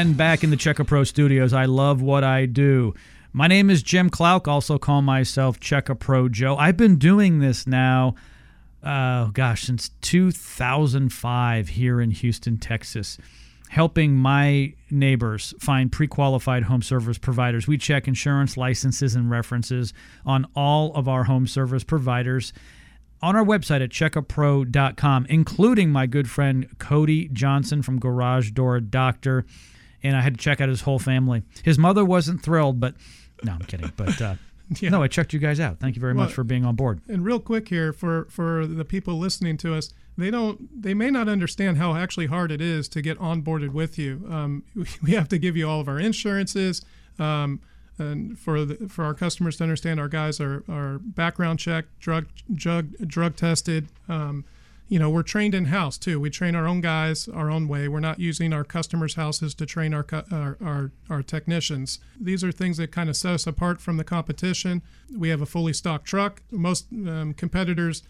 back in the Check A Pro studios. I love what I do. My name is Jim Clouk, also call myself Check A Pro Joe. I've been doing this now, uh, gosh, since 2005 here in Houston, Texas, helping my neighbors find pre qualified home service providers. We check insurance, licenses, and references on all of our home service providers on our website at checkapro.com, including my good friend Cody Johnson from Garage Door Doctor. And I had to check out his whole family. His mother wasn't thrilled, but no, I'm kidding. But uh, Yeah. no, I checked you guys out. Thank you very Well- much for being on board. And real quick here for for the people listening to us, they don't they may not understand how actually hard it is to get onboarded with you. Um, we have to give you all of our insurances. Um, and for the, for our customers to understand, our guys are, are background checked, drug drug drug tested. Um, you know, we're trained in house too. We train our own guys our own way. We're not using our customers' houses to train our our, our, our technicians. These are things that kind of set us apart from the competition. We have a fully stocked truck. Most um, competitors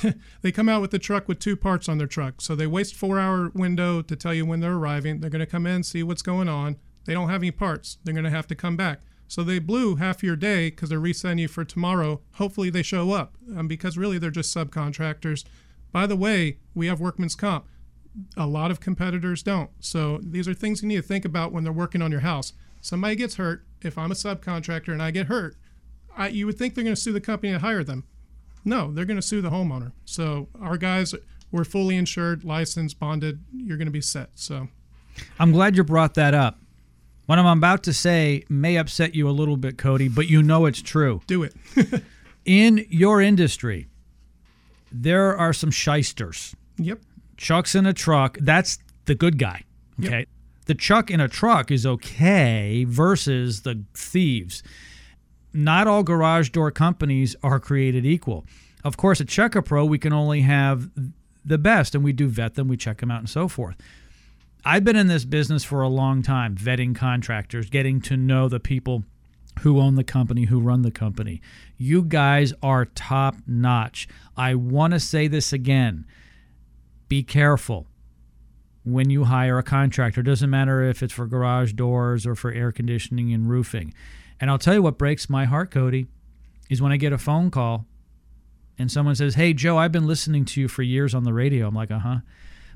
they come out with the truck with two parts on their truck. So they waste four hour window to tell you when they're arriving. They're going to come in, see what's going on. They don't have any parts. They're going to have to come back. So they blew half your day because they're resending you for tomorrow. Hopefully they show up um, because really they're just subcontractors. By the way, we have workman's comp. A lot of competitors don't. So these are things you need to think about when they're working on your house. Somebody gets hurt. If I'm a subcontractor and I get hurt, I, you would think they're going to sue the company that hired them. No, they're going to sue the homeowner. So our guys, we're fully insured, licensed, bonded. You're going to be set. So I'm glad you brought that up. What I'm about to say may upset you a little bit, Cody, but you know it's true. do it. In your industry, there are some shysters. yep. Chuck's in a truck. That's the good guy. Yep. Okay. The chuck in a truck is okay versus the thieves. Not all garage door companies are created equal. Of course, at Check A Pro, we can only have the best and we do vet them, we check them out, and so forth. I've been in this business for a long time, vetting contractors, getting to know the people who own the company, who run the company. You guys are top notch. I want to say this again be careful when you hire a contractor. Doesn't matter if it's for garage doors or for air conditioning and roofing. And I'll tell you what breaks my heart, Cody, is when I get a phone call and someone says, Hey, Joe, I've been listening to you for years on the radio. I'm like, Uh huh.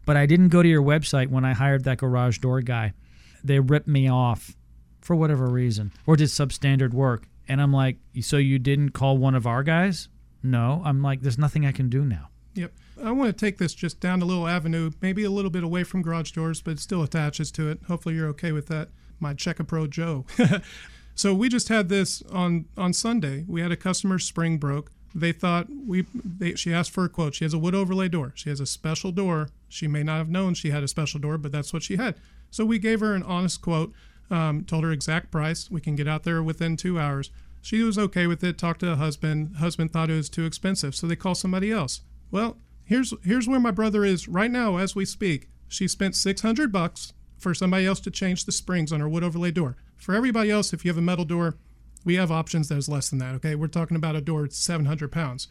But I didn't go to your website when I hired that garage door guy. They ripped me off for whatever reason or did substandard work. And I'm like, So you didn't call one of our guys? No. I'm like, There's nothing I can do now. Yep. I want to take this just down a little avenue, maybe a little bit away from garage doors, but it still attaches to it. Hopefully you're okay with that. My Check A Pro Joe. so we just had this on on Sunday. We had a customer spring broke. They thought we they, she asked for a quote. She has a wood overlay door. She has a special door. She may not have known she had a special door, but that's what she had. So we gave her an honest quote, um, told her exact price. We can get out there within two hours. She was okay with it. Talked to her husband. Husband thought it was too expensive, so they call somebody else. Well, here's here's where my brother is right now as we speak. She spent 600 bucks for somebody else to change the springs on her wood overlay door. For everybody else, if you have a metal door, we have options that is less than that. Okay, we're talking about a door that's 700 pounds.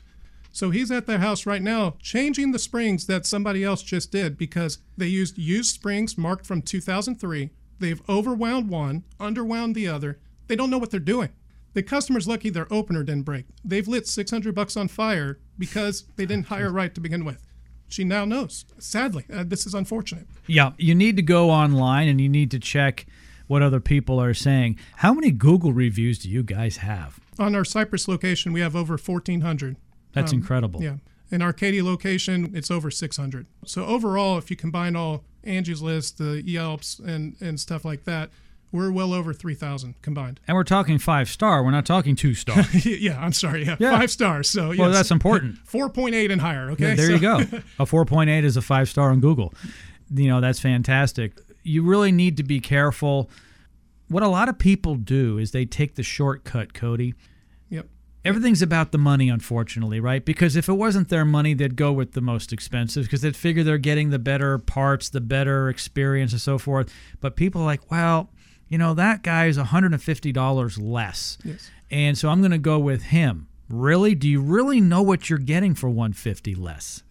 So he's at their house right now changing the springs that somebody else just did because they used used springs marked from 2003. They've overwound one, underwound the other. They don't know what they're doing. The customer's lucky their opener didn't break. They've lit 600 bucks on fire because they didn't hire right to begin with. She now knows. Sadly, uh, this is unfortunate. Yeah, you need to go online and you need to check what other people are saying. How many Google reviews do you guys have? On our Cypress location, we have over 1,400. That's incredible. Yeah. In Katy location, it's over 600. So overall, if you combine all Angie's List, the Yelps, and, and stuff like that, we're well over 3,000 combined. And we're talking five star. We're not talking two star. yeah, I'm sorry. Yeah, Yeah. five stars. So yes. well, that's important. 4.8 and higher. Okay. Yeah, there you go. A 4.8 is a five star on Google. You know, that's fantastic. You really need to be careful. What a lot of people do is they take the shortcut, Cody. Everything's about the money, unfortunately, right? Because if it wasn't their money, they'd go with the most expensive because they'd figure they're getting the better parts, the better experience, and so forth. But people are like, well, you know, that guy is $150 less. Yes. And so I'm going to go with him. Really? Do you really know what you're getting for 150 less?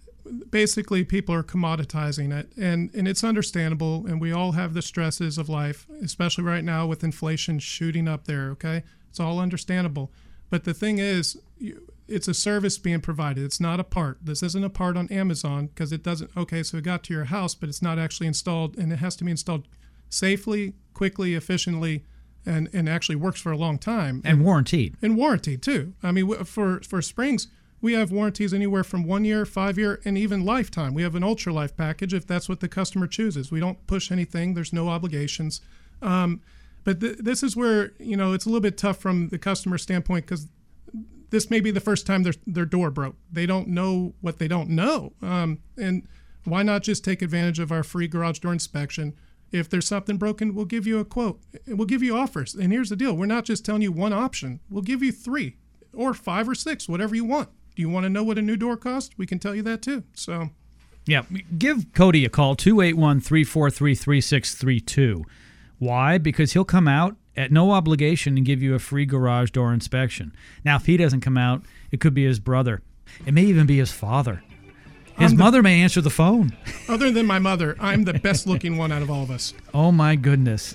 basically people are commoditizing it and and it's understandable and we all have the stresses of life especially right now with inflation shooting up there okay it's all understandable but the thing is you, it's a service being provided it's not a part this isn't a part on amazon because it doesn't okay so it got to your house but it's not actually installed and it has to be installed safely quickly efficiently and and actually works for a long time and warranted and warranty too i mean for for springs we have warranties anywhere from one year, five year, and even lifetime. We have an ultra life package if that's what the customer chooses. We don't push anything. There's no obligations. Um, but th- this is where you know it's a little bit tough from the customer standpoint because this may be the first time their their door broke. They don't know what they don't know, um, and why not just take advantage of our free garage door inspection? If there's something broken, we'll give you a quote. We'll give you offers. And here's the deal: we're not just telling you one option. We'll give you three or five or six, whatever you want. Do you want to know what a new door costs? We can tell you that too. So, yeah, give Cody a call 281 343 3632. Why? Because he'll come out at no obligation and give you a free garage door inspection. Now, if he doesn't come out, it could be his brother. It may even be his father. His the, mother may answer the phone. Other than my mother, I'm the best looking one out of all of us. Oh, my goodness.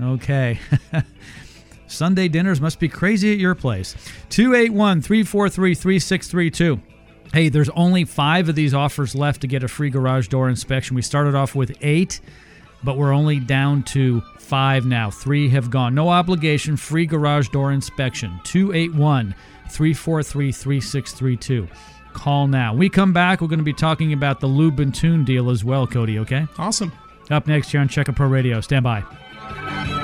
Okay. Sunday dinners must be crazy at your place. 281 343 3632. Hey, there's only five of these offers left to get a free garage door inspection. We started off with eight, but we're only down to five now. Three have gone. No obligation, free garage door inspection. 281 343 3632. Call now. we come back, we're going to be talking about the Lubin Tune deal as well, Cody, okay? Awesome. Up next here on Check A Pro Radio. Stand by.